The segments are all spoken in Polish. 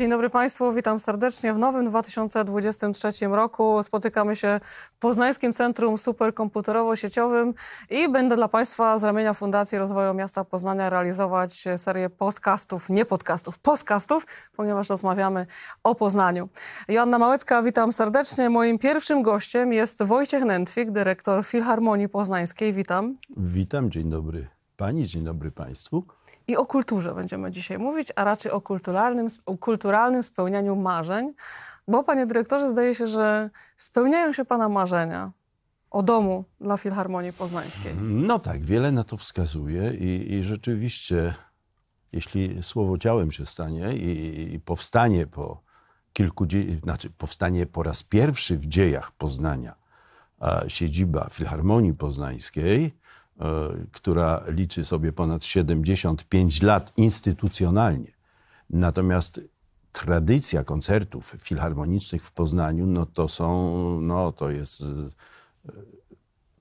Dzień dobry Państwu, witam serdecznie. W nowym 2023 roku spotykamy się w Poznańskim Centrum Superkomputerowo-Sieciowym i będę dla Państwa z ramienia Fundacji Rozwoju Miasta Poznania realizować serię podcastów, nie podcastów, podcastów, ponieważ rozmawiamy o Poznaniu. Joanna Małecka, witam serdecznie. Moim pierwszym gościem jest Wojciech Nętwik, dyrektor Filharmonii Poznańskiej. Witam. Witam, dzień dobry Pani, dzień dobry Państwu. I o kulturze będziemy dzisiaj mówić, a raczej o kulturalnym, o kulturalnym spełnianiu marzeń, bo panie dyrektorze, zdaje się, że spełniają się pana marzenia o domu dla Filharmonii Poznańskiej. No tak, wiele na to wskazuje i, i rzeczywiście, jeśli słowo ciałem się stanie i, i powstanie po kilku, znaczy powstanie po raz pierwszy w dziejach Poznania siedziba Filharmonii Poznańskiej, która liczy sobie ponad 75 lat instytucjonalnie. Natomiast tradycja koncertów filharmonicznych w Poznaniu, no to są, no to jest e,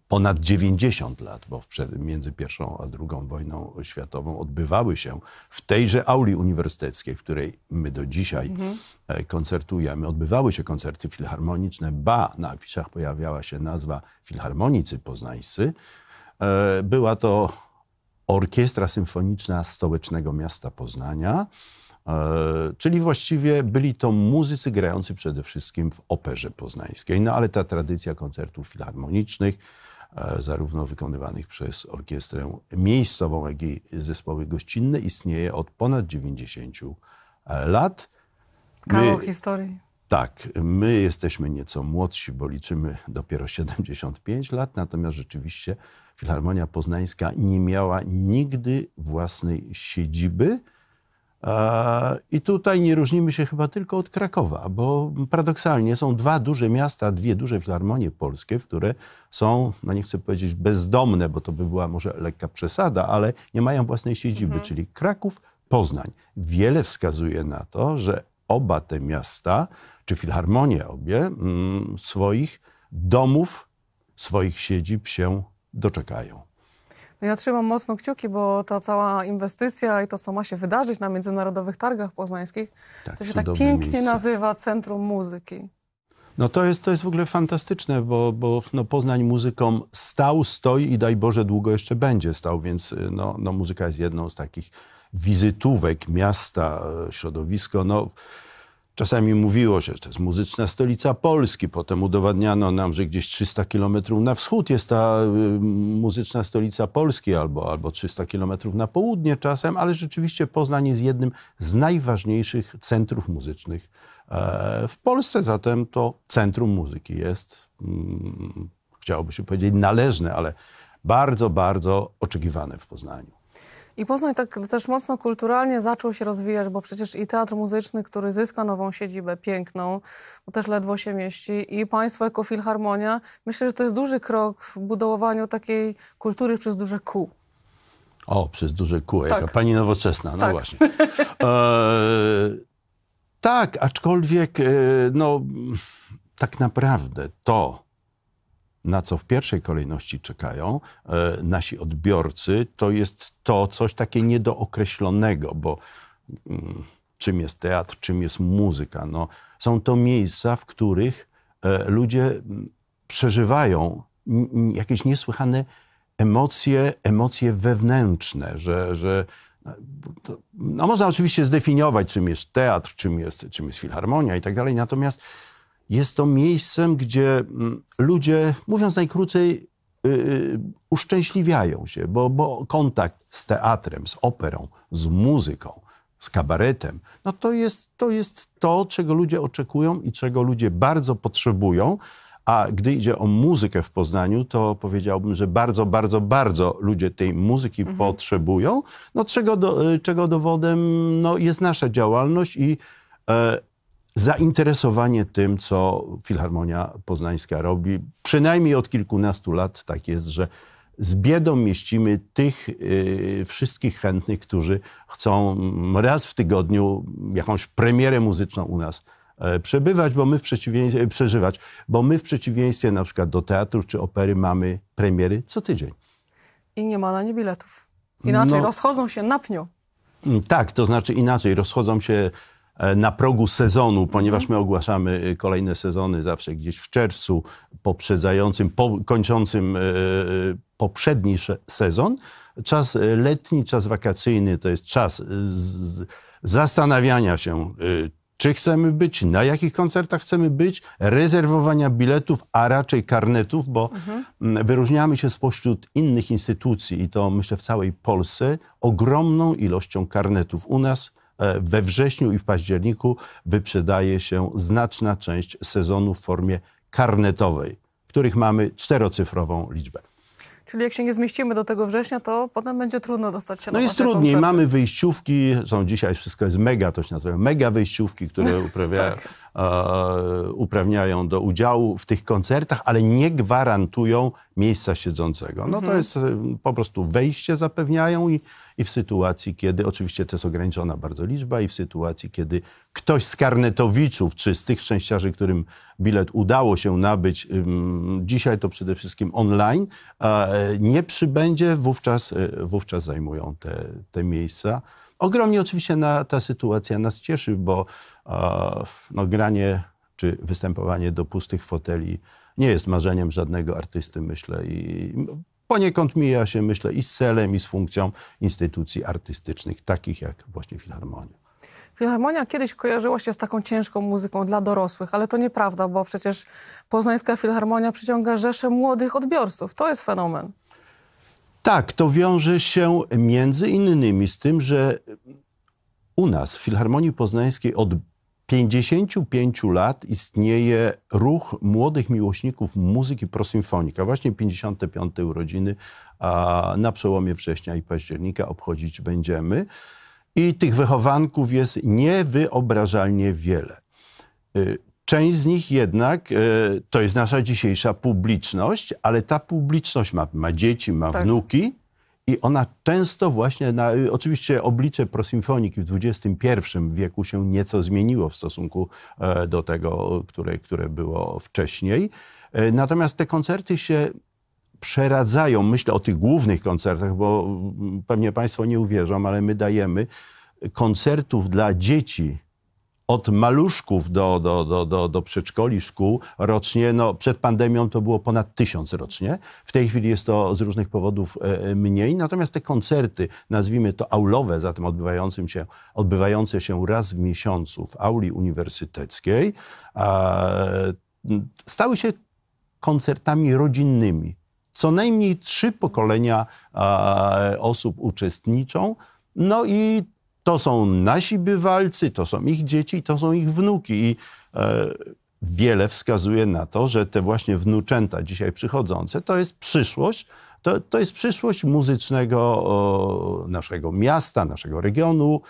ponad 90 lat, bo między pierwszą a drugą wojną światową odbywały się w tejże auli uniwersyteckiej, w której my do dzisiaj mhm. E, koncertujemy, odbywały się koncerty filharmoniczne, ba, na afiszach pojawiała się nazwa Filharmonicy Poznańscy, E, była to Orkiestra Symfoniczna Stołecznego Miasta Poznania, e, czyli właściwie byli to muzycy grający przede wszystkim w operze poznańskiej. No ale ta tradycja koncertów filharmonicznych, e, zarówno wykonywanych przez orkiestrę miejscową, jak i zespoły gościnne, istnieje od ponad 90 lat. Kawał historii. Tak, my jesteśmy nieco młodsi, bo liczymy dopiero 75 lat, natomiast rzeczywiście Filharmonia Poznańska nie miała nigdy własnej siedziby. I tutaj nie różnimy się chyba tylko od Krakowa, bo paradoksalnie są dwa duże miasta, dwie duże filharmonie polskie, które są, no nie chcę powiedzieć bezdomne, bo to by była może lekka przesada, ale nie mają własnej siedziby, mhm. czyli Kraków, Poznań. Wiele wskazuje na to, że oba te miasta, czy filharmonie obie, mm, swoich domów, swoich siedzib się doczekają. No ja trzymam mocno kciuki, bo ta cała inwestycja i to, co ma się wydarzyć na międzynarodowych targach poznańskich, tak, to się tak pięknie miejsce. nazywa Centrum Muzyki. No to jest, to jest w ogóle fantastyczne, bo, bo no Poznań muzyką stał, stoi i daj Boże długo jeszcze będzie stał, więc no, no muzyka jest jedną z takich wizytówek miasta, środowisko. No, Czasami mówiło się, że to jest muzyczna stolica Polski, potem udowadniano nam, że gdzieś 300 kilometrów na wschód jest ta y, muzyczna stolica Polski, albo, albo 300 kilometrów na południe czasem, ale rzeczywiście Poznań jest jednym z najważniejszych centrów muzycznych e, w Polsce, zatem to centrum muzyki jest, mm, chciałoby się powiedzieć, należne, ale bardzo, bardzo oczekiwane w Poznaniu. I Poznań tak też mocno kulturalnie zaczął się rozwijać, bo przecież i teatr muzyczny, który zyska nową siedzibę piękną, bo też ledwo się mieści, i państwo jako Filharmonia, myślę, że to jest duży krok w budowaniu takiej kultury przez duże kół. O, przez duże kół, tak. jaka pani nowoczesna, no tak. właśnie. e, tak, aczkolwiek, e, no, tak naprawdę to, na co w pierwszej kolejności czekają e, nasi odbiorcy, to jest to coś takie niedookreślonego, bo mm, czym jest teatr, czym jest muzyka? No, są to miejsca, w których e, ludzie mm, przeżywają jakieś niesłychane emocje, emocje wewnętrzne, że, że to, no można oczywiście zdefiniować, czym jest teatr, czym jest, czym jest filharmonia i tak dalej, natomiast jest to miejscem, gdzie mm, ludzie, mówiąc najkrócej, yy, uszczęśliwiają się, bo, bo kontakt z teatrem, z operą, z muzyką, z kabaretem, no to jest, to jest to, czego ludzie oczekują i czego ludzie bardzo potrzebują. A gdy idzie o muzykę w Poznaniu, to powiedziałbym, że bardzo, bardzo, bardzo ludzie tej muzyki mhm. potrzebują. No, czego, do, y, czego dowodem no, jest nasza działalność i e, zainteresowanie tym, co Filharmonia Poznańska robi. Przynajmniej od kilkunastu lat tak jest, że z biedą mieścimy tych y, wszystkich chętnych, którzy chcą raz w tygodniu jakąś premierę muzyczną u nas y, przebywać, bo my w przeciwieństwie, przeżywać, bo my w przeciwieństwie na przykład do teatru czy opery mamy premiery co tydzień. I nie ma na nie biletów. Inaczej no, rozchodzą się na pniu. Tak, to znaczy inaczej, rozchodzą się e, na progu sezonu, ponieważ my ogłaszamy e, kolejne sezony zawsze gdzieś w czerwcu, poprzedzającym, po, kończącym e, poprzedni sezon. Czas letni, czas wakacyjny to jest czas zastanawiania się, czy chcemy być, na jakich koncertach chcemy być, rezerwowania biletów, a raczej karnetów, bo mhm. wyróżniamy się spośród innych instytucji i to myślę w całej Polsce ogromną ilością karnetów. U nas e, we wrześniu i w październiku wyprzedaje się znaczna część sezonu w formie karnetowej, których mamy czterocyfrową liczbę. Czyli jak się nie zmieścimy do tego września, to potem będzie trudno dostać się no na No jest trudniej. Koncerty. Mamy wyjściówki, są dzisiaj wszystko jest mega, to się nazywa mega wyjściówki, które uprawia, tak. e, uprawniają do udziału w tych koncertach, ale nie gwarantują miejsca siedzącego. No to mhm. jest e, po prostu wejście zapewniają i, i w sytuacji, kiedy oczywiście to jest ograniczona bardzo liczba i w sytuacji, kiedy ktoś z karnetowiczów, czy z tych szczęściarzy, którym bilet udało się nabyć, dzisiaj to przede wszystkim online, nie przybędzie, wówczas, e, wówczas zajmują te, te miejsca. Ogromnie oczywiście na, ta sytuacja nas cieszy, bo no, granie czy występowanie do pustych foteli nie jest marzeniem żadnego artysty, myślę. I poniekąd mija się, myślę, i z celem, i z funkcją instytucji artystycznych, takich jak właśnie Filharmonia. Filharmonia kiedyś kojarzyła się z taką ciężką muzyką dla dorosłych, ale to nieprawda, bo przecież Poznańska Filharmonia przyciąga rzesze młodych odbiorców. To jest fenomen. Tak, to wiąże się między innymi z tym, że u nas w Filharmonii Poznańskiej od 55 lat istnieje ruch młodych miłośników muzyki prosymfonika. Właśnie 55. urodziny a na przełomie września i października obchodzić będziemy. I tych wychowanków jest niewyobrażalnie wiele. Y, część z nich jednak y, to jest nasza dzisiejsza publiczność, ale ta publiczność ma, ma dzieci, ma tak. wnuki i ona często właśnie, na, oczywiście oblicze prosymfoniki w XXI wieku się nieco zmieniło w stosunku e, do tego, które, które było wcześniej. E, natomiast te koncerty się przeradzają, myślę o tych głównych koncertach, bo pewnie Państwo nie uwierzą, ale my dajemy koncertów dla dzieci od maluszków do, do, do, do, do przedszkoli, szkół rocznie, no przed pandemią to było ponad tysiąc rocznie. W tej chwili jest to z różnych powodów e, mniej. Natomiast te koncerty, nazwijmy to aulowe, zatem odbywającym się, odbywające się raz w miesiącu w auli uniwersyteckiej, stały się koncertami rodzinnymi. Co najmniej trzy pokolenia osób uczestniczą. No i to są nasi bywalcy, to są ich dzieci, to są ich wnuki. I e, wiele wskazuje na to, że te właśnie wnuczęta dzisiaj przychodzące to jest przyszłość. To, to jest przyszłość muzycznego o, naszego miasta, naszego regionu.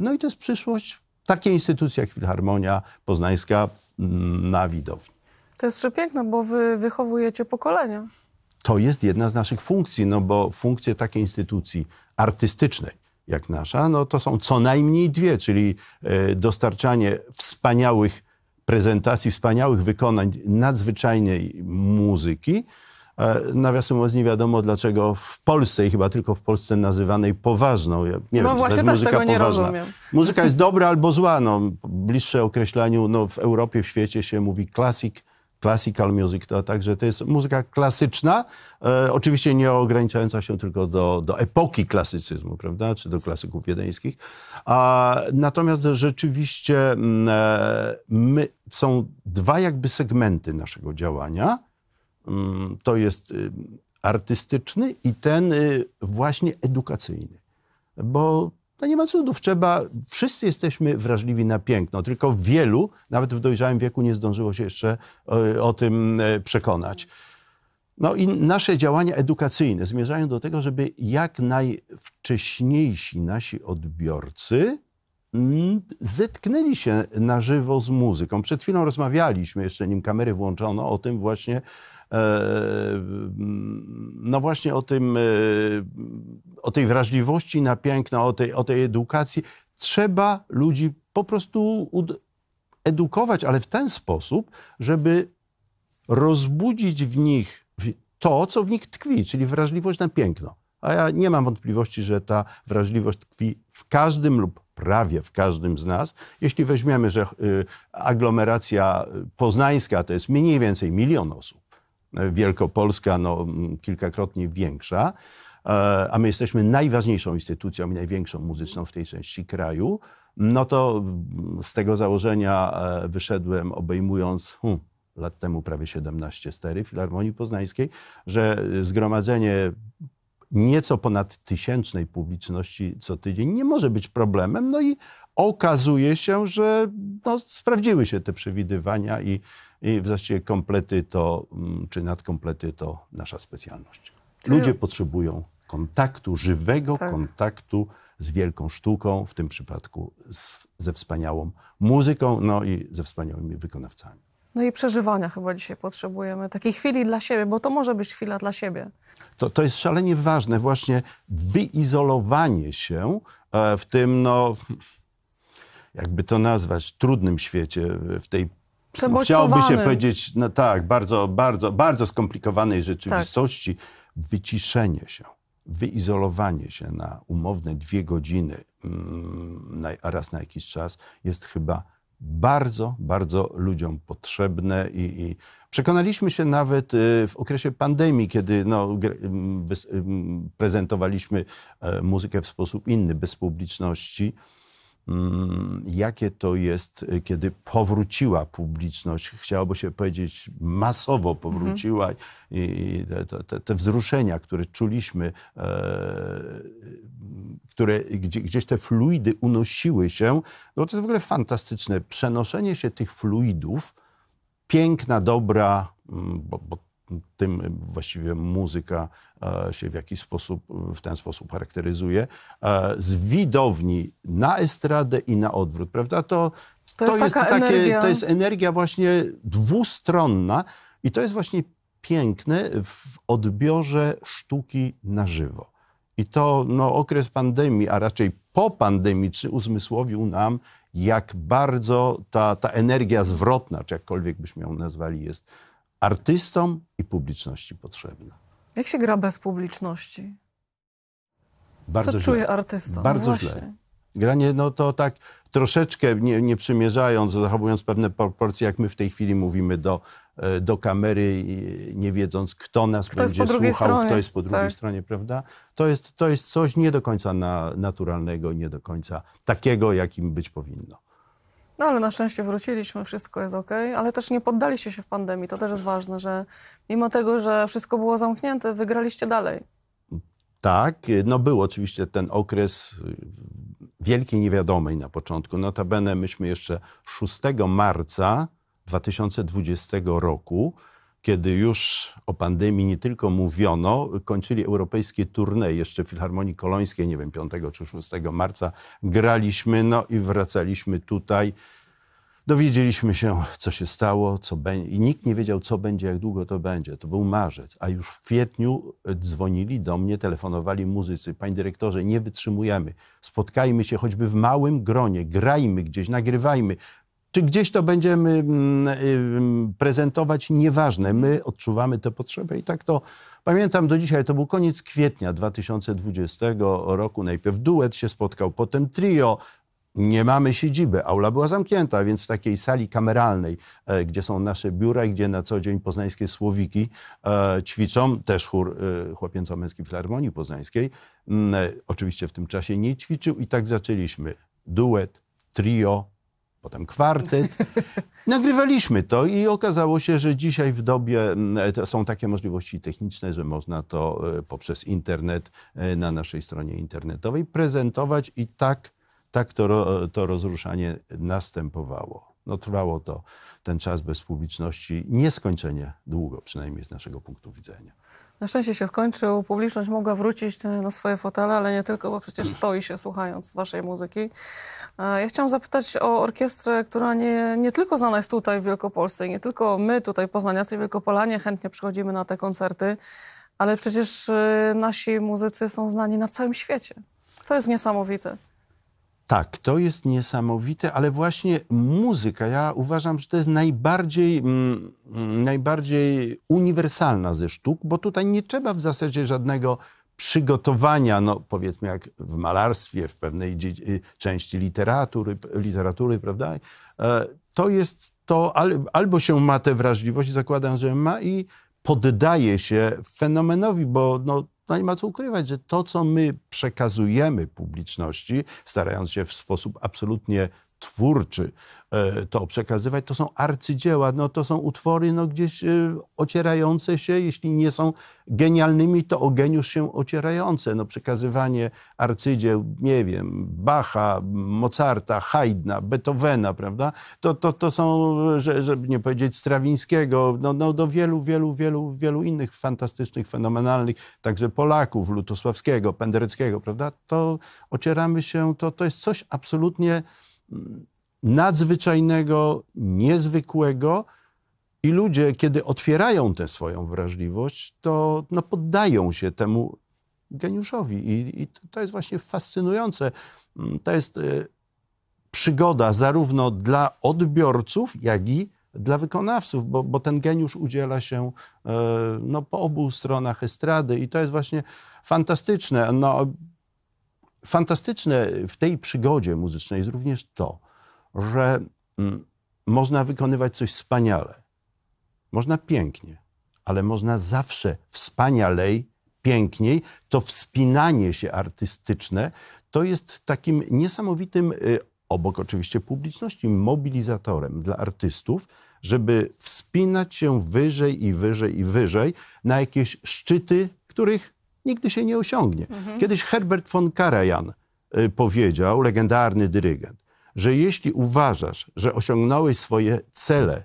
No i to jest przyszłość takiej instytucji jak Filharmonia Poznańska mm, na widowni. To jest przepiękne, bo wy wychowujecie pokolenia. To jest jedna z naszych funkcji, no bo funkcje takiej instytucji artystycznej, jak nasza, no to są co najmniej dwie, czyli e, dostarczanie wspaniałych prezentacji, wspaniałych wykonań nadzwyczajnej muzyki. E, nawiasem mówiąc, nie wiadomo dlaczego w Polsce i chyba tylko w Polsce nazywanej poważną. Ja nie no wiem, właśnie to jest muzyka tego poważna. nie rozumiem. Muzyka jest dobra albo zła. No, bliższe określeniu no, w Europie, w świecie się mówi classic classical music, to także to jest muzyka klasyczna, e, oczywiście nie ograniczająca się tylko do, do epoki klasycyzmu, prawda, czy do klasyków wiedeńskich. A, natomiast rzeczywiście mm, e, my, są dwa jakby segmenty naszego działania. Mm, to jest y, artystyczny i ten y, właśnie edukacyjny. Bo to nie ma cudów. Trzeba, wszyscy jesteśmy wrażliwi na piękno, tylko wielu, nawet w dojrzałym wieku, nie zdążyło się jeszcze o, e, o tym e, przekonać. No i nasze działania edukacyjne zmierzają do tego, żeby jak najwcześniejsi nasi odbiorcy mm, zetknęli się na żywo z muzyką. Przed chwilą rozmawialiśmy, jeszcze nim kamery włączono, o tym właśnie, no właśnie o tym, e, o tej wrażliwości na piękno, o tej, o tej edukacji. Trzeba ludzi po prostu edukować, ale w ten sposób, żeby rozbudzić w nich to, co w nich tkwi, czyli wrażliwość na piękno. A ja nie mam wątpliwości, że ta wrażliwość tkwi w każdym lub prawie w każdym z nas. Jeśli weźmiemy, że y, aglomeracja poznańska to jest mniej więcej milion osób, Wielkopolska no, kilkakrotnie większa, e, a my jesteśmy najważniejszą instytucją i największą muzyczną w tej części kraju, no to z tego założenia e, wyszedłem obejmując hmm, lat temu prawie 17 stery Filharmonii Poznańskiej, że zgromadzenie nieco ponad tysięcznej publiczności co tydzień nie może być problemem. No i okazuje się, że no, sprawdziły się te przewidywania i, i w zasadzie komplety to, mm, czy nadkomplety to nasza specjalność. Ludzie potrzebują kontaktu, żywego tak. kontaktu z wielką sztuką, w tym przypadku z, ze wspaniałą muzyką, no i ze wspaniałymi wykonawcami. No i przeżywania chyba dzisiaj potrzebujemy, takiej chwili dla siebie, bo to może być chwila dla siebie. To, to jest szalenie ważne, właśnie wyizolowanie się e, w tym, no, jakby to nazwać, trudnym świecie, w tej Chciałoby się powiedzieć, no tak, bardzo, bardzo, bardzo skomplikowanej rzeczywistości, tak. wyciszenie się, wyizolowanie się na umowne dwie godziny mm, raz na jakiś czas jest chyba bardzo, bardzo ludziom potrzebne i, i przekonaliśmy się nawet y, w okresie pandemii, kiedy no, prezentowaliśmy e, muzykę w sposób inny, bez publiczności, jakie to jest, y, kiedy powróciła publiczność, chciałoby się powiedzieć masowo powróciła mhm. i te, te, te, wzruszenia, które czuliśmy e, które gdzie, gdzieś te fluidy unosiły się. No to jest w ogóle fantastyczne. Przenoszenie się tych fluidów, piękna, dobra, mm, bo, bo tym właściwie muzyka e, się w jakiś sposób, w ten sposób charakteryzuje, e, z widowni na estradę i na odwrót, prawda? To, to, jest, to jest takie, energia. to jest energia właśnie dwustronna i to jest właśnie piękne w odbiorze sztuki na żywo. I to no, okres pandemii, a raczej po pandemii, czy uzmysłowił nam, jak bardzo ta, ta energia zwrotna, czy jakkolwiek byśmy ją nazwali, jest artystom i publiczności potrzebna. Jak się gra bez publiczności? Bardzo Co źle. czuje artysta? Bardzo no źle. Granie, no to tak troszeczkę nie, nie przymierzając, zachowując pewne proporcje, jak my w tej chwili mówimy do, e, do kamery, nie wiedząc, kto nas kto będzie słuchał, stronie. kto jest po drugiej tak. stronie, prawda? To jest, to jest coś nie do końca na, naturalnego, nie do końca takiego, jakim być powinno. No ale na szczęście wróciliśmy, wszystko jest ok, ale też nie poddaliście się w pandemii. To też jest ważne, że mimo tego, że wszystko było zamknięte, wygraliście dalej. Tak, no był oczywiście ten okres wielkiej niewiadomej na początku. Notabene myśmy jeszcze 6 marca 2020 roku, kiedy już o pandemii nie tylko mówiono, kończyli europejskie tournée, jeszcze w Filharmonii Kolońskiej, nie wiem, 5 czy 6 marca graliśmy, no i wracaliśmy tutaj Dowiedzieliśmy się, co się stało, co będzie, i nikt nie wiedział, co będzie, jak długo to będzie. To był marzec, a już w kwietniu dzwonili do mnie, telefonowali muzycy. Panie dyrektorze, nie wytrzymujemy. Spotkajmy się choćby w małym gronie, grajmy gdzieś, nagrywajmy. Czy gdzieś to będziemy mm, prezentować, nieważne. My odczuwamy tę potrzebę i tak to pamiętam do dzisiaj. To był koniec kwietnia 2020 roku. Najpierw duet się spotkał, potem trio, nie mamy siedziby. Aula była zamknięta, więc w takiej sali kameralnej, e, gdzie są nasze biura i gdzie na co dzień poznańskie słowiki e, ćwiczą, też chór e, chłopięco-męskiej Filharmonii Poznańskiej, mm, oczywiście w tym czasie nie ćwiczył i tak zaczęliśmy. Duet, trio, potem kwartet. Nagrywaliśmy to i okazało się, że dzisiaj w dobie mm, są takie możliwości techniczne, że można to poprzez internet na naszej stronie internetowej prezentować i tak tak to, to rozruszanie następowało. No, trwało to ten czas bez publiczności nieskończenie długo, przynajmniej z naszego punktu widzenia. Na szczęście się skończył, publiczność mogła wrócić na swoje fotele, ale nie tylko, bo przecież stoi się słuchając waszej muzyki. E, ja chciałam zapytać o orkiestrę, która nie, nie tylko znana jest tutaj w Wielkopolsce, nie tylko my tutaj poznaniacy Wielkopolanie chętnie przychodzimy na te koncerty, ale przecież e, nasi muzycy są znani na całym świecie. To jest niesamowite. Tak, to jest niesamowite, ale właśnie muzyka, ja uważam, że to jest najbardziej, mm, mm, najbardziej uniwersalna ze sztuk, bo tutaj nie trzeba w zasadzie żadnego przygotowania, no powiedzmy jak w malarstwie, w pewnej y, części literatury, literatury prawda? E, to jest to, albo się ma tę wrażliwość, zakładam, że ma i poddaje się fenomenowi, bo no, no nie ma co ukrywać, że to, co my przekazujemy publiczności, starając się w sposób absolutnie twórczy e, to przekazywać, to są arcydzieła, no to są utwory no gdzieś e, ocierające się, jeśli nie są genialnymi, to o geniusz się ocierające. No przekazywanie arcydzieł, nie wiem, Bacha, Mozarta, Haydna, Beethovena, prawda? To, to, to są, żeby nie powiedzieć Strawińskiego, no, no do wielu, wielu, wielu, wielu innych fantastycznych, fenomenalnych, także Polaków, Lutosławskiego, Pendereckiego, prawda? To ocieramy się, to, to jest coś absolutnie nadzwyczajnego, niezwykłego. I ludzie, kiedy otwierają tę swoją wrażliwość, to no, poddają się temu geniuszowi. I, I, to jest właśnie fascynujące. To jest y, przygoda zarówno dla odbiorców, jak i dla wykonawców, bo, bo ten geniusz udziela się y, no, po obu stronach estrady i to jest właśnie fantastyczne. No, fantastyczne w tej przygodzie muzycznej jest również to, że mm, można wykonywać coś wspaniale. Można pięknie, ale można zawsze wspanialej, piękniej. To wspinanie się artystyczne to jest takim niesamowitym, y, obok oczywiście publiczności, mobilizatorem dla artystów, żeby wspinać się wyżej i wyżej i wyżej na jakieś szczyty, których nigdy się nie osiągnie. Mhm. Kiedyś Herbert von Karajan y, powiedział, legendarny dyrygent, że jeśli uważasz, że osiągnąłeś swoje cele,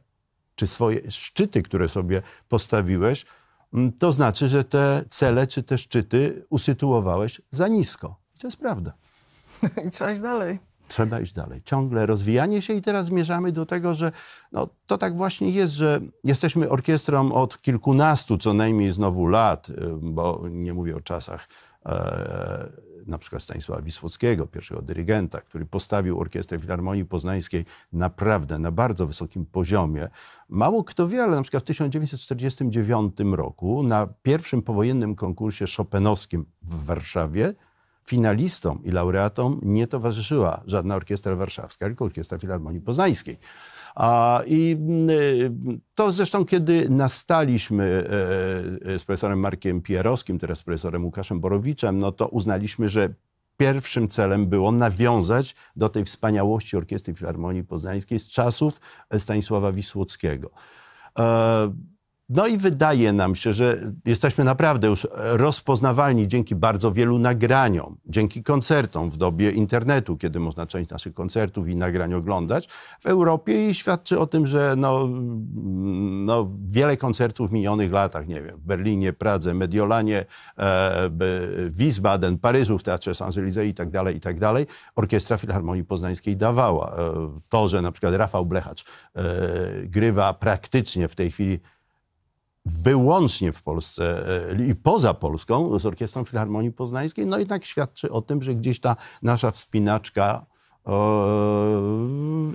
czy swoje szczyty, które sobie postawiłeś, mm, to znaczy, że te cele czy te szczyty usytuowałeś za nisko. I to jest prawda. I trzeba iść dalej. Trzeba iść dalej. Ciągle rozwijanie się i teraz zmierzamy do tego, że no, to tak właśnie jest, że jesteśmy orkiestrą od kilkunastu co najmniej znowu lat, y, bo nie mówię o czasach e, na przykład Stanisława Wisłockiego, pierwszego dyrygenta, który postawił Orkiestrę Filharmonii Poznańskiej naprawdę na bardzo wysokim poziomie. Mało kto wie, ale na przykład w 1949 roku na pierwszym powojennym konkursie chopinowskim w Warszawie finalistom i laureatom nie towarzyszyła żadna orkiestra warszawska, tylko Orkiestra Filharmonii Poznańskiej. I y, to zresztą, kiedy nastaliśmy e, e, z profesorem Markiem Pierowskim, teraz z profesorem Łukaszem Borowiczem, no to uznaliśmy, że pierwszym celem było nawiązać do tej wspaniałości Orkiestry Filharmonii Poznańskiej z czasów Stanisława Wisłockiego. No i wydaje nam się, że jesteśmy naprawdę już rozpoznawalni dzięki bardzo wielu nagraniom, dzięki koncertom w dobie internetu, kiedy można część naszych koncertów i nagrań oglądać w Europie i świadczy o tym, że no, no wiele koncertów w minionych latach, nie wiem, w Berlinie, Pradze, Mediolanie, e, Wiesbaden, Paryżu, w Teatrze Saint-Élysées i tak dalej, i tak dalej, Orkiestra Filharmonii Poznańskiej dawała. E, to, że na przykład Rafał Blechacz e, grywa praktycznie w tej chwili wyłącznie w Polsce e, i poza Polską z Orkiestrą Filharmonii Poznańskiej, no jednak świadczy o tym, że gdzieś ta nasza wspinaczka e,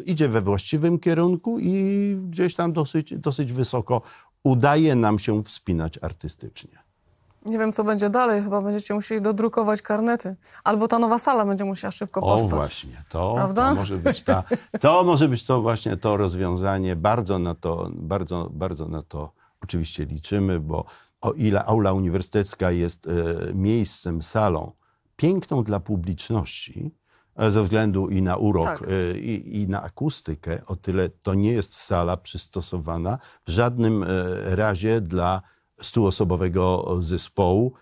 idzie we właściwym kierunku i gdzieś tam dosyć, dosyć wysoko udaje nam się wspinać artystycznie. Nie wiem, co będzie dalej. Chyba będziecie musieli dodrukować karnety. Albo ta nowa sala będzie musiała szybko powstać. O właśnie, to, to, może być ta, to może być to właśnie to rozwiązanie. Bardzo na to, bardzo, bardzo na to oczywiście liczymy, bo o ile aula uniwersytecka jest e, miejscem, salą piękną dla publiczności, e, ze względu i na urok, tak. E, i, i, na akustykę, o tyle to nie jest sala przystosowana w żadnym razie dla stuosobowego zespołu,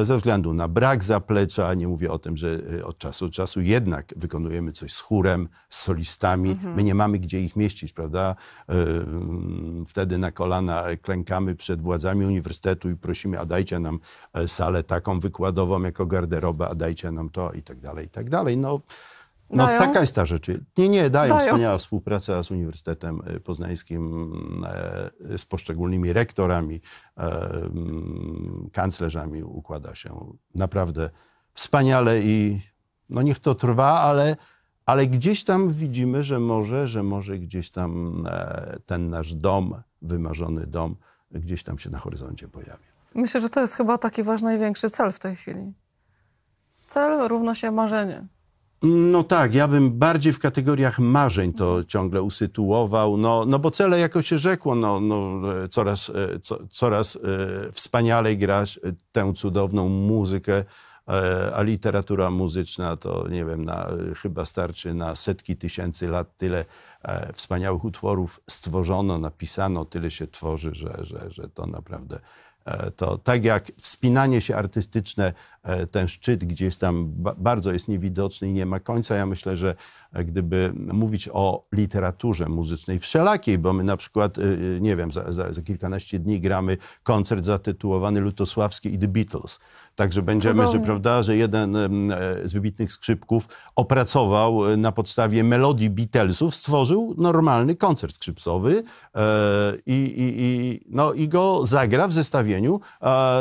ze względu na brak zaplecza. Nie mówię o tym, że e, od czasu do czasu jednak wykonujemy coś z chórem, z solistami. Mhm. My nie mamy gdzie ich mieścić, prawda? E, mm, wtedy na kolana klękamy przed władzami uniwersytetu i prosimy, a dajcie nam salę taką wykładową jako garderobę, a dajcie nam to i tak dalej, i tak dalej. No, no dają? taka jest ta rzecz. Nie, nie, dają. dają. Wspaniała współpraca z Uniwersytetem e, Poznańskim, e, z poszczególnymi rektorami, e, kanclerzami układa się naprawdę wspaniale i no niech to trwa, ale, ale gdzieś tam widzimy, że może, że może gdzieś tam ten nasz dom, wymarzony dom, gdzieś tam się na horyzoncie pojawi. Myślę, że to jest chyba taki wasz największy cel w tej chwili. Cel równa się marzenie. No tak, ja bym bardziej w kategoriach marzeń to ciągle usytuował, no, no bo cele, jako się rzekło, no, no, coraz, e, co, coraz e, wspanialej grać tę cudowną muzykę, e, a literatura muzyczna to, nie wiem, na, chyba starczy na setki tysięcy lat, tyle wspaniałych utworów stworzono, napisano, tyle się tworzy, że, że, że to naprawdę to tak jak wspinanie się artystyczne E, ten szczyt gdzieś tam bardzo jest niewidoczny i nie ma końca. Ja myślę, że e, gdyby mówić o literaturze muzycznej wszelakiej, bo my na przykład, e, nie wiem, za, za, za kilkanaście dni gramy koncert zatytułowany Lutosławski i The Beatles. Także będziemy, że, prawda, że jeden z wybitnych skrzypków opracował na podstawie melodii Beatlesów, stworzył normalny koncert skrzypcowy i, i, i, no, i go zagra w zestawieniu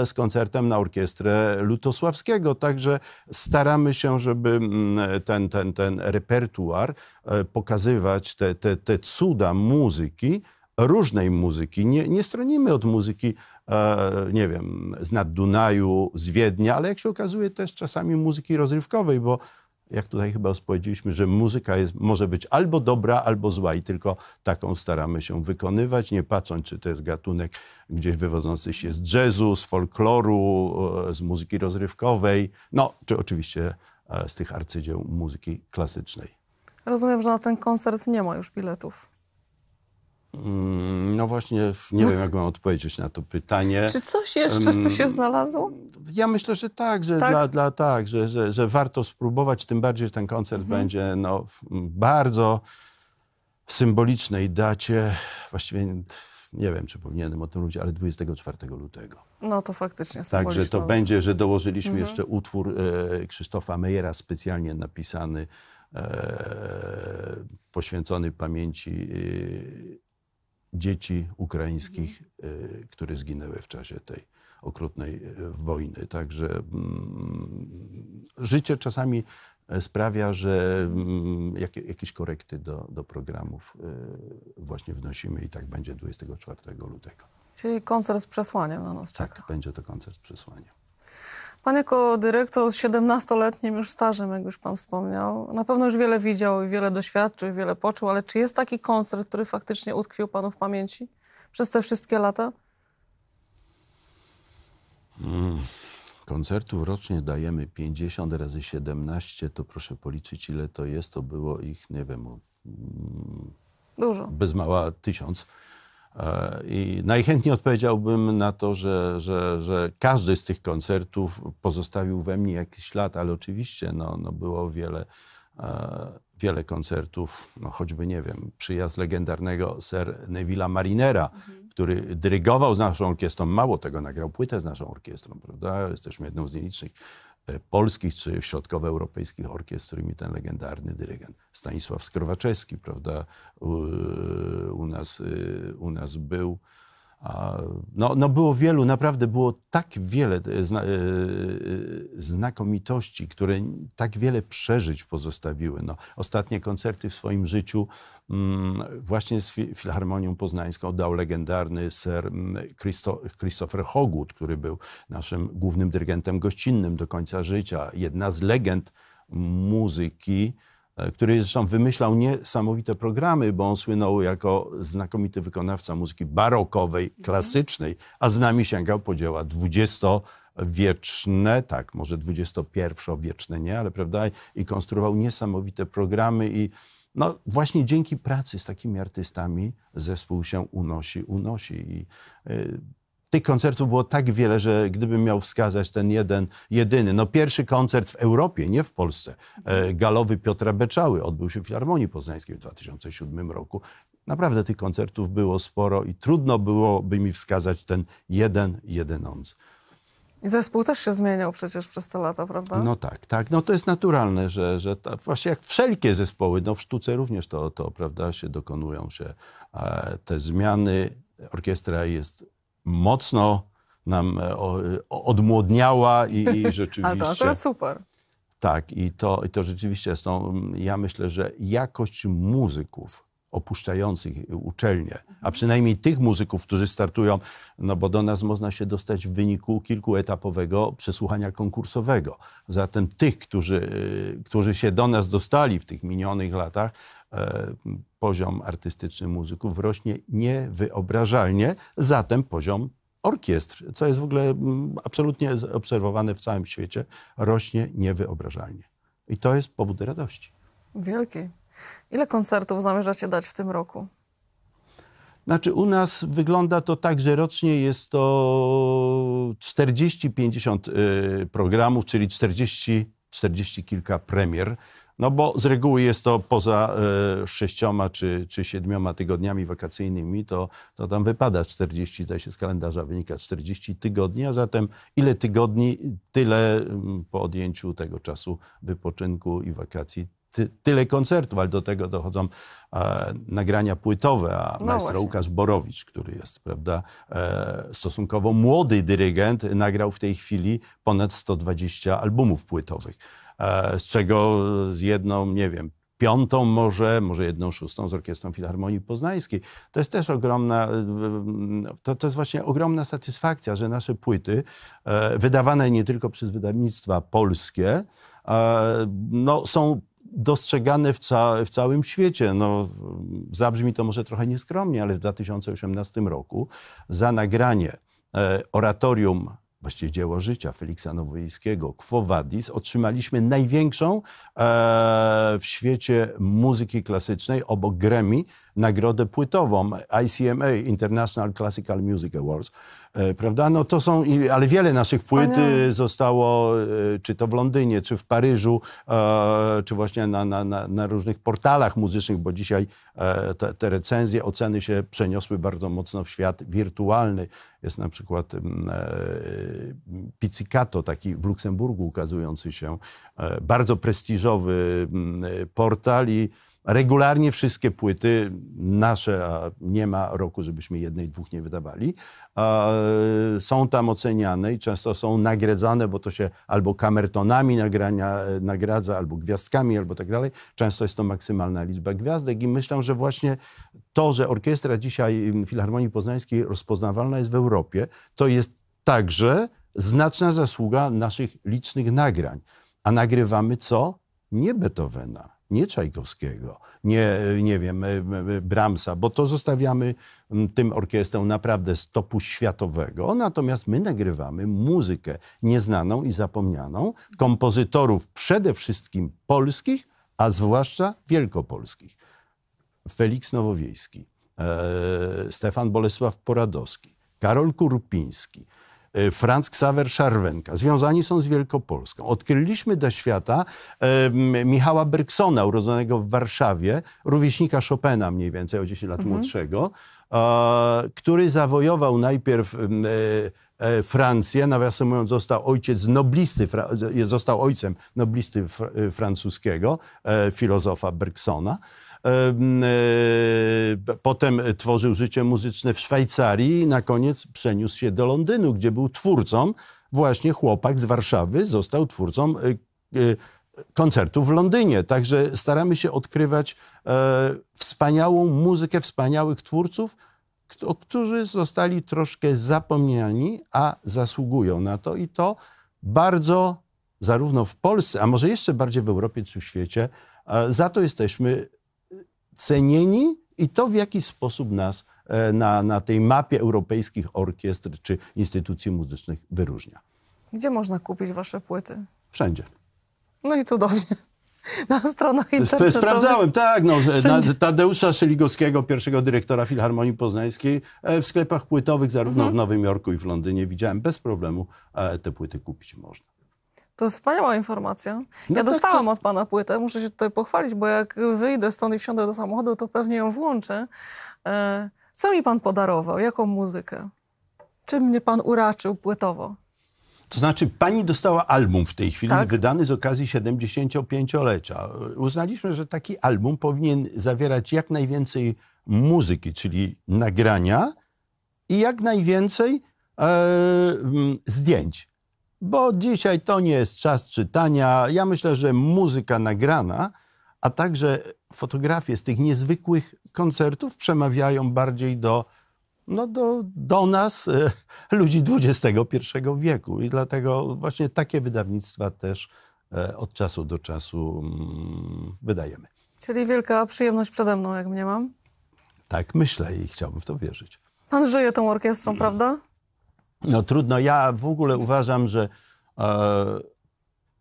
z koncertem na orkiestrę Lutosławską Wrocławskiego. Także staramy się, żeby mm, ten, ten, ten repertuar e, pokazywać, te, te, te cuda muzyki, różnej muzyki. Nie, nie stronimy od muzyki, e, nie wiem, z nad Dunaju, z Wiednia, ale jak się okazuje też czasami muzyki rozrywkowej, bo jak tutaj chyba powiedzieliśmy, że muzyka jest, może być albo dobra, albo zła i tylko taką staramy się wykonywać, nie patrząc, czy to jest gatunek gdzieś wywodzący się z jazzu, z folkloru, e, z muzyki rozrywkowej, no, czy oczywiście e, z tych arcydzieł muzyki klasycznej. Rozumiem, że na ten koncert nie ma już biletów. Mm, no właśnie, nie wiem, jak mam odpowiedzieć na to pytanie. Czy coś jeszcze by się znalazło? Ja myślę, że tak, że, tak? Dla, dla, tak, że, że, że warto spróbować, tym bardziej, że ten koncert mhm. będzie no, w bardzo symbolicznej dacie. Właściwie nie wiem, czy powinienem o tym mówić, ale 24 lutego. No to faktycznie Także to będzie, że dołożyliśmy mhm. jeszcze utwór e, Krzysztofa Mejera, specjalnie napisany, e, poświęcony pamięci e, dzieci ukraińskich, y, które zginęły w czasie tej okrutnej y, wojny. Także mm, życie czasami e, sprawia, że mm, jakieś korekty do, do programów y, właśnie wnosimy i tak będzie 24 lutego. Czyli koncert z przesłaniem na nas czeka. Tak, będzie to koncert z przesłaniem. Pan jako dyrektor z 17-letnim już stażem, jak już pan wspomniał, na pewno już wiele widział i wiele doświadczył i wiele poczuł, ale czy jest taki koncert, który faktycznie utkwił panu w pamięci przez te wszystkie lata? Mm. Koncertów rocznie dajemy 50 razy 17, to proszę policzyć, ile to jest. To było ich, nie wiem, mm, Dużo. Bez mała tysiąc. I najchętniej odpowiedziałbym na to, że, że, że każdy z tych koncertów pozostawił we mnie jakiś ślad, ale oczywiście no, no było wiele, e, wiele koncertów, no choćby, nie wiem, przyjazd legendarnego Sir Neville'a Marinera, mhm. który dyrygował z naszą orkiestrą, mało tego, nagrał płytę z naszą orkiestrą, prawda? Jesteśmy jedną z nielicznych polskich czy środkowoeuropejskich orkiestr, którymi ten legendarny dyrygent Stanisław Skrowaczewski, prawda, u, u nas, y, u nas był. No, no było wielu, naprawdę było tak wiele e, zna, e, e, znakomitości, które tak wiele przeżyć pozostawiły. No, ostatnie koncerty w swoim życiu mm, właśnie z Filharmonią Poznańską dał legendarny ser mm, Christopher Hogut, który był naszym głównym dyrygentem gościnnym do końca życia. Jedna z legend muzyki, który zresztą wymyślał niesamowite programy, bo on słynął jako znakomity wykonawca muzyki barokowej, mhm. klasycznej, a z nami sięgał po dzieła dwudziestowieczne, tak, może dwudziestopierwowieczne nie, ale prawda, i konstruował niesamowite programy i no właśnie dzięki pracy z takimi artystami zespół się unosi, unosi. I, y, tych koncertów było tak wiele, że gdybym miał wskazać ten jeden, jedyny, no pierwszy koncert w Europie, nie w Polsce, e, galowy Piotra Beczały odbył się w Filharmonii Poznańskiej w 2007 roku. Naprawdę tych koncertów było sporo i trudno byłoby mi wskazać ten jeden, jedenąc. I zespół też się zmieniał przecież przez te lata, prawda? No tak, tak. No to jest naturalne, że, że ta, właśnie jak wszelkie zespoły, no w sztuce również to, to prawda, się dokonują się e, te zmiany. Orkiestra jest mocno nam e, odmłodniała i, i rzeczywiście... Ale to akurat super. Tak, i to, i to rzeczywiście są, ja myślę, że jakość muzyków opuszczających uczelnie, a przynajmniej tych muzyków, którzy startują, no bo do nas można się dostać w wyniku kilkuetapowego przesłuchania konkursowego. Zatem tych, którzy, którzy się do nas dostali w tych minionych latach, e, poziom artystyczny muzyków rośnie niewyobrażalnie, zatem poziom orkiestr, co jest w ogóle mm, absolutnie obserwowane w całym świecie, rośnie niewyobrażalnie. I to jest powód radości. Wielki. Ile koncertów zamierzacie dać w tym roku? Znaczy u nas wygląda to tak, że rocznie jest to 40-50 y, programów, czyli 40, 40 kilka premier. No bo z reguły jest to poza e, sześcioma czy, czy siedmioma tygodniami wakacyjnymi, to, to tam wypada 40, zdaje się z kalendarza wynika 40 tygodni, a zatem ile tygodni, tyle mm, po odjęciu tego czasu wypoczynku i wakacji ty, tyle koncertów, ale do tego dochodzą e, nagrania płytowe, a no maestro właśnie. Łukasz Borowicz, który jest, prawda, e, stosunkowo młody dyrygent, nagrał w tej chwili ponad 120 albumów płytowych. E, z czego z jedną, nie wiem, piątą może, może jedną szóstą z Orkiestrą Filharmonii Poznańskiej. To jest też ogromna, e, to, to jest właśnie ogromna satysfakcja, że nasze płyty, e, wydawane nie tylko przez wydawnictwa polskie, no, są dostrzegane w, ca w, całym świecie. No, zabrzmi to może trochę nieskromnie, ale w 2018 roku za nagranie oratorium właściwie dzieło życia Feliksa Nowowiejskiego, Quo Vadis, otrzymaliśmy największą e, w świecie muzyki klasycznej obok Grammy nagrodę płytową ICMA, International Classical Music Awards. E, prawda? No to są, ale wiele naszych płyt e, zostało, e, czy to w Londynie, czy w Paryżu, czy właśnie na, na, na, na różnych portalach muzycznych, bo dzisiaj te, te, recenzje, oceny się przeniosły bardzo mocno w świat wirtualny. Jest na przykład Pizzicato, taki w Luksemburgu ukazujący się, bardzo prestiżowy portal i Regularnie wszystkie płyty nasze, a nie ma roku, żebyśmy jednej, dwóch nie wydawali, są tam oceniane i często są nagradzane, bo to się albo kamertonami nagrania, nagradza, albo gwiazdkami, albo tak dalej. Często jest to maksymalna liczba gwiazdek i myślę, że właśnie to, że orkiestra dzisiaj Filharmonii Poznańskiej rozpoznawalna jest w Europie, to jest także znaczna zasługa naszych licznych nagrań. A nagrywamy co? Nie Beethovena, nie Czajkowskiego, nie, nie wiem, e, e, Brahmsa, bo to zostawiamy tym orkiestrą naprawdę z topu światowego. Natomiast my nagrywamy muzykę nieznaną i zapomnianą kompozytorów przede wszystkim polskich, a zwłaszcza wielkopolskich. Felix Nowowiejski, e, Stefan Bolesław Poradowski, Karol Kurpiński, Franz Xaver Szarwenka. Związani są z Wielkopolską. Odkryliśmy do świata e, Michała Bergsona, urodzonego w Warszawie, rówieśnika Chopina mniej więcej, o 10 lat mhm. młodszego, e, który zawojował najpierw e, e, Francję, nawiasem mówiąc, został ojciec noblisty, został ojcem noblisty fr francuskiego, e, filozofa Bergsona. E, potem tworzył życie muzyczne w Szwajcarii i na koniec przeniósł się do Londynu, gdzie był twórcą. Właśnie chłopak z Warszawy został twórcą e, e, koncertów w Londynie. Także staramy się odkrywać wspaniałą muzykę wspaniałych twórców, którzy zostali troszkę zapomniani, a zasługują na to i to bardzo zarówno w Polsce, a może jeszcze bardziej w Europie czy w świecie. Za to jesteśmy cenieni i to w jaki sposób nas e, na, na tej mapie europejskich orkiestr czy instytucji muzycznych wyróżnia. Gdzie można kupić wasze płyty? Wszędzie. No i cudownie. Na stronach internetowych. Sprawdzałem, tak. No, Tadeusza Szeligowskiego, pierwszego dyrektora Filharmonii Poznańskiej, e, w sklepach płytowych zarówno mhm. w Nowym Jorku i w Londynie widziałem bez problemu e, te płyty kupić można. To jest wspaniała informacja. No ja dostałam to... od pana płytę, muszę się tutaj pochwalić, bo jak wyjdę stąd i wsiądę do samochodu, to pewnie ją włączę. E, co mi pan podarował? Jaką muzykę? Czym mnie pan uraczył płytowo? To znaczy, pani dostała album w tej chwili, tak? wydany z okazji 75-lecia. Uznaliśmy, że taki album powinien zawierać jak najwięcej muzyki, czyli nagrania i jak najwięcej e, zdjęć bo dzisiaj to nie jest czas czytania. Ja myślę, że muzyka nagrana a także fotografie z tych niezwykłych koncertów przemawiają bardziej do, no do, do nas, e, ludzi XXI wieku. I dlatego właśnie takie wydawnictwa też e, od czasu do czasu mm, wydajemy. Czyli wielka przyjemność przede mną, jak mnie mam. Tak myślę i chciałbym w to wierzyć. Pan żyje tą orkiestrą, prawda? No trudno. Ja w ogóle uważam, że e,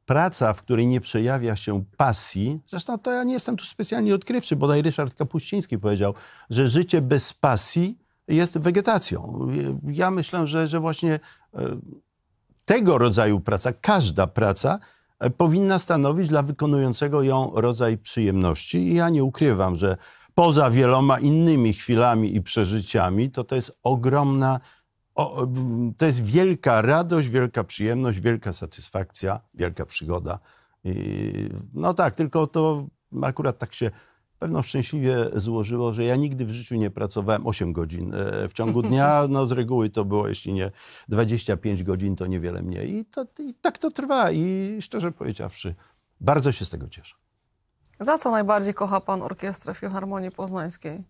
praca, w której nie przejawia się pasji, zresztą to ja nie jestem tu specjalnie odkrywczy, bodaj Ryszard Kapuściński powiedział, że życie bez pasji jest wegetacją. Ja myślę, że, że właśnie e, tego rodzaju praca, każda praca e, powinna stanowić dla wykonującego ją rodzaj przyjemności. I ja nie ukrywam, że poza wieloma innymi chwilami i przeżyciami, to to jest ogromna o, to jest wielka radość, wielka przyjemność, wielka satysfakcja, wielka przygoda. I, no tak, tylko to akurat tak się pewno szczęśliwie złożyło, że ja nigdy w życiu nie pracowałem 8 godzin e, w ciągu dnia. No z reguły to było, jeśli nie 25 godzin, to niewiele mniej. I, to, i tak to trwa i szczerze powiedziawszy, bardzo się z tego cieszę. Za co najbardziej kocha pan orkiestrę Filharmonii Poznańskiej?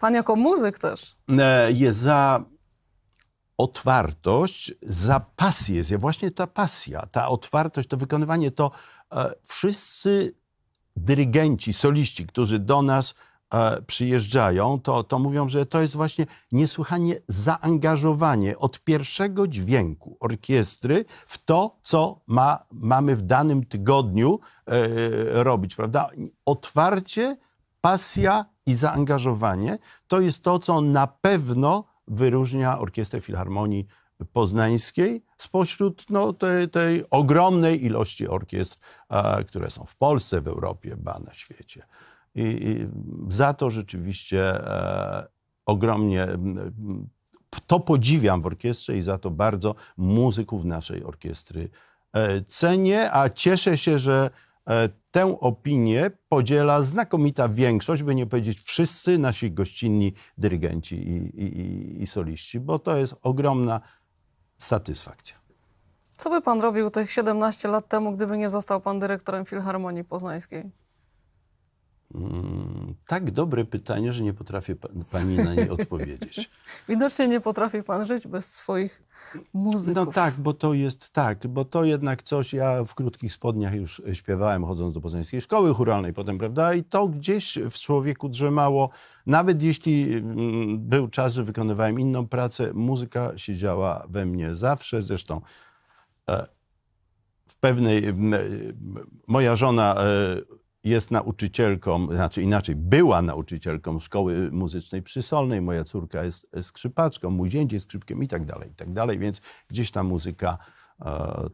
Pan jako muzyk też. E, jest za otwartość, za pasję, właśnie ta pasja, ta otwartość, to wykonywanie, to e, wszyscy dyrygenci, soliści, którzy do nas e, przyjeżdżają, to, to mówią, że to jest właśnie niesłychanie zaangażowanie od pierwszego dźwięku orkiestry w to, co ma, mamy w danym tygodniu e, robić, prawda? Otwarcie, pasja i zaangażowanie to jest to, co na pewno wyróżnia Orkiestrę Filharmonii Poznańskiej spośród no, tej, tej ogromnej ilości orkiestr, a, które są w Polsce, w Europie, ba na świecie. I, i za to rzeczywiście e, ogromnie to podziwiam w orkiestrze i za to bardzo muzyków naszej orkiestry e, cenię, a cieszę się, że e, Tę opinię podziela znakomita większość, by nie powiedzieć wszyscy nasi gościnni dyrygenci i, i, i soliści, bo to jest ogromna satysfakcja. Co by pan robił tych 17 lat temu, gdyby nie został pan dyrektorem Filharmonii Poznańskiej? Mm, tak dobre pytanie, że nie potrafię pani na nie odpowiedzieć. Widocznie nie potrafi pan żyć bez swoich muzyków. No tak, bo to jest tak, bo to jednak coś, ja w krótkich spodniach już śpiewałem chodząc do poznańskiej szkoły churalnej potem, prawda, i to gdzieś w człowieku drzemało, nawet jeśli mm, był czas, że wykonywałem inną pracę, muzyka siedziała we mnie zawsze, zresztą e, w pewnej, moja żona e, jest nauczycielką, znaczy inaczej, była nauczycielką szkoły muzycznej przysolnej, moja córka jest skrzypaczką, mój zięć jest skrzypkiem i tak dalej, i tak dalej, więc gdzieś ta muzyka e,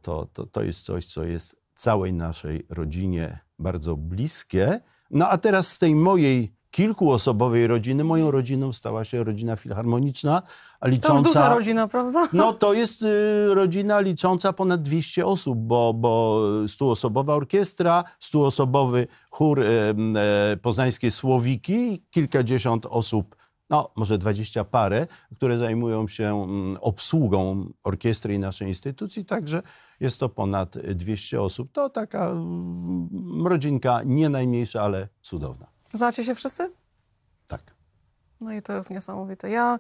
to, to, to jest coś, co jest całej naszej rodzinie bardzo bliskie. No a teraz z tej mojej kilkuosobowej rodziny. Moją rodziną stała się rodzina filharmoniczna, licząca... To już duża rodzina, prawda? No to jest y, rodzina licząca ponad 200 osób, bo, bo stuosobowa orkiestra, stuosobowy chór y, y, poznańskie Słowiki, kilkadziesiąt osób no może dwadzieścia parę, które zajmują się mm, obsługą orkiestry i naszej instytucji, także jest to ponad 200 osób. To taka mm, rodzinka nie najmniejsza, ale cudowna. Znacie się wszyscy? Tak. No i to jest niesamowite. Ja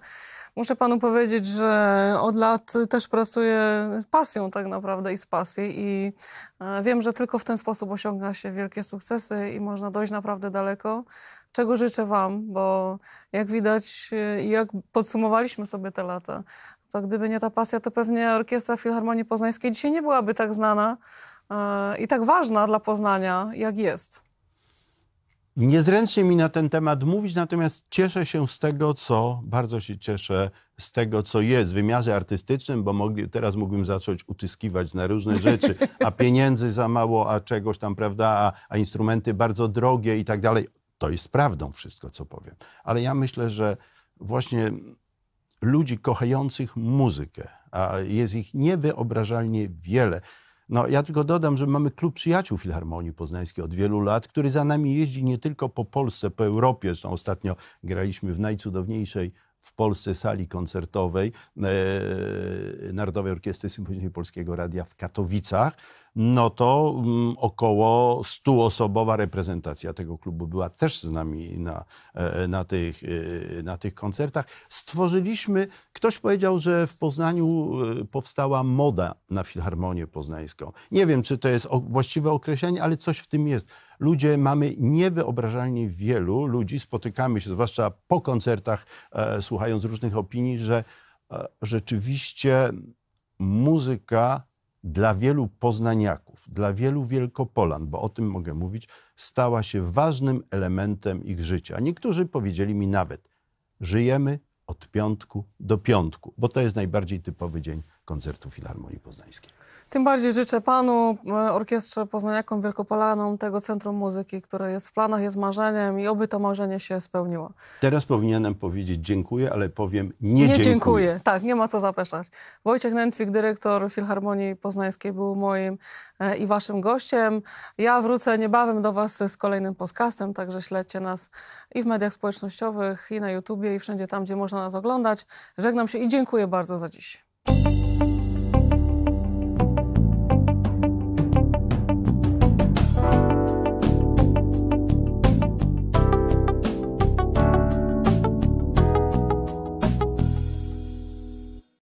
muszę panu powiedzieć, że od lat też pracuję z pasją tak naprawdę i z pasji i e, wiem, że tylko w ten sposób osiąga się wielkie sukcesy i można dojść naprawdę daleko, czego życzę wam, bo jak widać e, i jak podsumowaliśmy sobie te lata, to gdyby nie ta pasja, to pewnie Orkiestra Filharmonii Poznańskiej dzisiaj nie byłaby tak znana e, i tak ważna dla Poznania, jak jest. Niezręcznie mi na ten temat mówić, natomiast cieszę się z tego, co, bardzo się cieszę z tego, co jest w wymiarze artystycznym, bo mogli, teraz mógłbym zacząć utyskiwać na różne rzeczy, a pieniędzy za mało, a czegoś tam, prawda, a, a instrumenty bardzo drogie i tak dalej. To jest prawdą wszystko, co powiem. Ale ja myślę, że właśnie ludzi kochających muzykę, a jest ich niewyobrażalnie wiele, no, ja tylko dodam, że mamy klub przyjaciół Filharmonii Poznańskiej od wielu lat, który za nami jeździ nie tylko po Polsce, po Europie. Zresztą ostatnio graliśmy w najcudowniejszej w Polsce sali koncertowej e, Narodowej Orkiestry Symfonicznej Polskiego Radia w Katowicach. No to mm, około 100-osobowa reprezentacja tego klubu była też z nami na, e, na, tych, e, na tych koncertach. Stworzyliśmy, ktoś powiedział, że w Poznaniu e, powstała moda na Filharmonię Poznańską. Nie wiem, czy to jest właściwe określenie, ale coś w tym jest. Ludzie, mamy niewyobrażalnie wielu ludzi, spotykamy się, zwłaszcza po koncertach, e, słuchając różnych opinii, że e, rzeczywiście muzyka dla wielu poznaniaków, dla wielu wielkopolan, bo o tym mogę mówić, stała się ważnym elementem ich życia. Niektórzy powiedzieli mi nawet, żyjemy od piątku do piątku, bo to jest najbardziej typowy dzień koncertu Filharmonii Poznańskiej. Tym bardziej życzę panu, e, orkiestrze Poznaniakom, Wielkopolanom, tego Centrum Muzyki, które jest w planach, jest marzeniem i oby to marzenie się spełniło. Teraz powinienem powiedzieć dziękuję, ale powiem nie, nie dziękuję. dziękuję. Tak, nie ma co zapeszać. Wojciech Nętwik, dyrektor Filharmonii Poznańskiej, był moim e, i waszym gościem. Ja wrócę niebawem do was z kolejnym podcastem, także śledźcie nas i w mediach społecznościowych, i na YouTubie, i wszędzie tam, gdzie można nas oglądać. Żegnam się i dziękuję bardzo za dziś.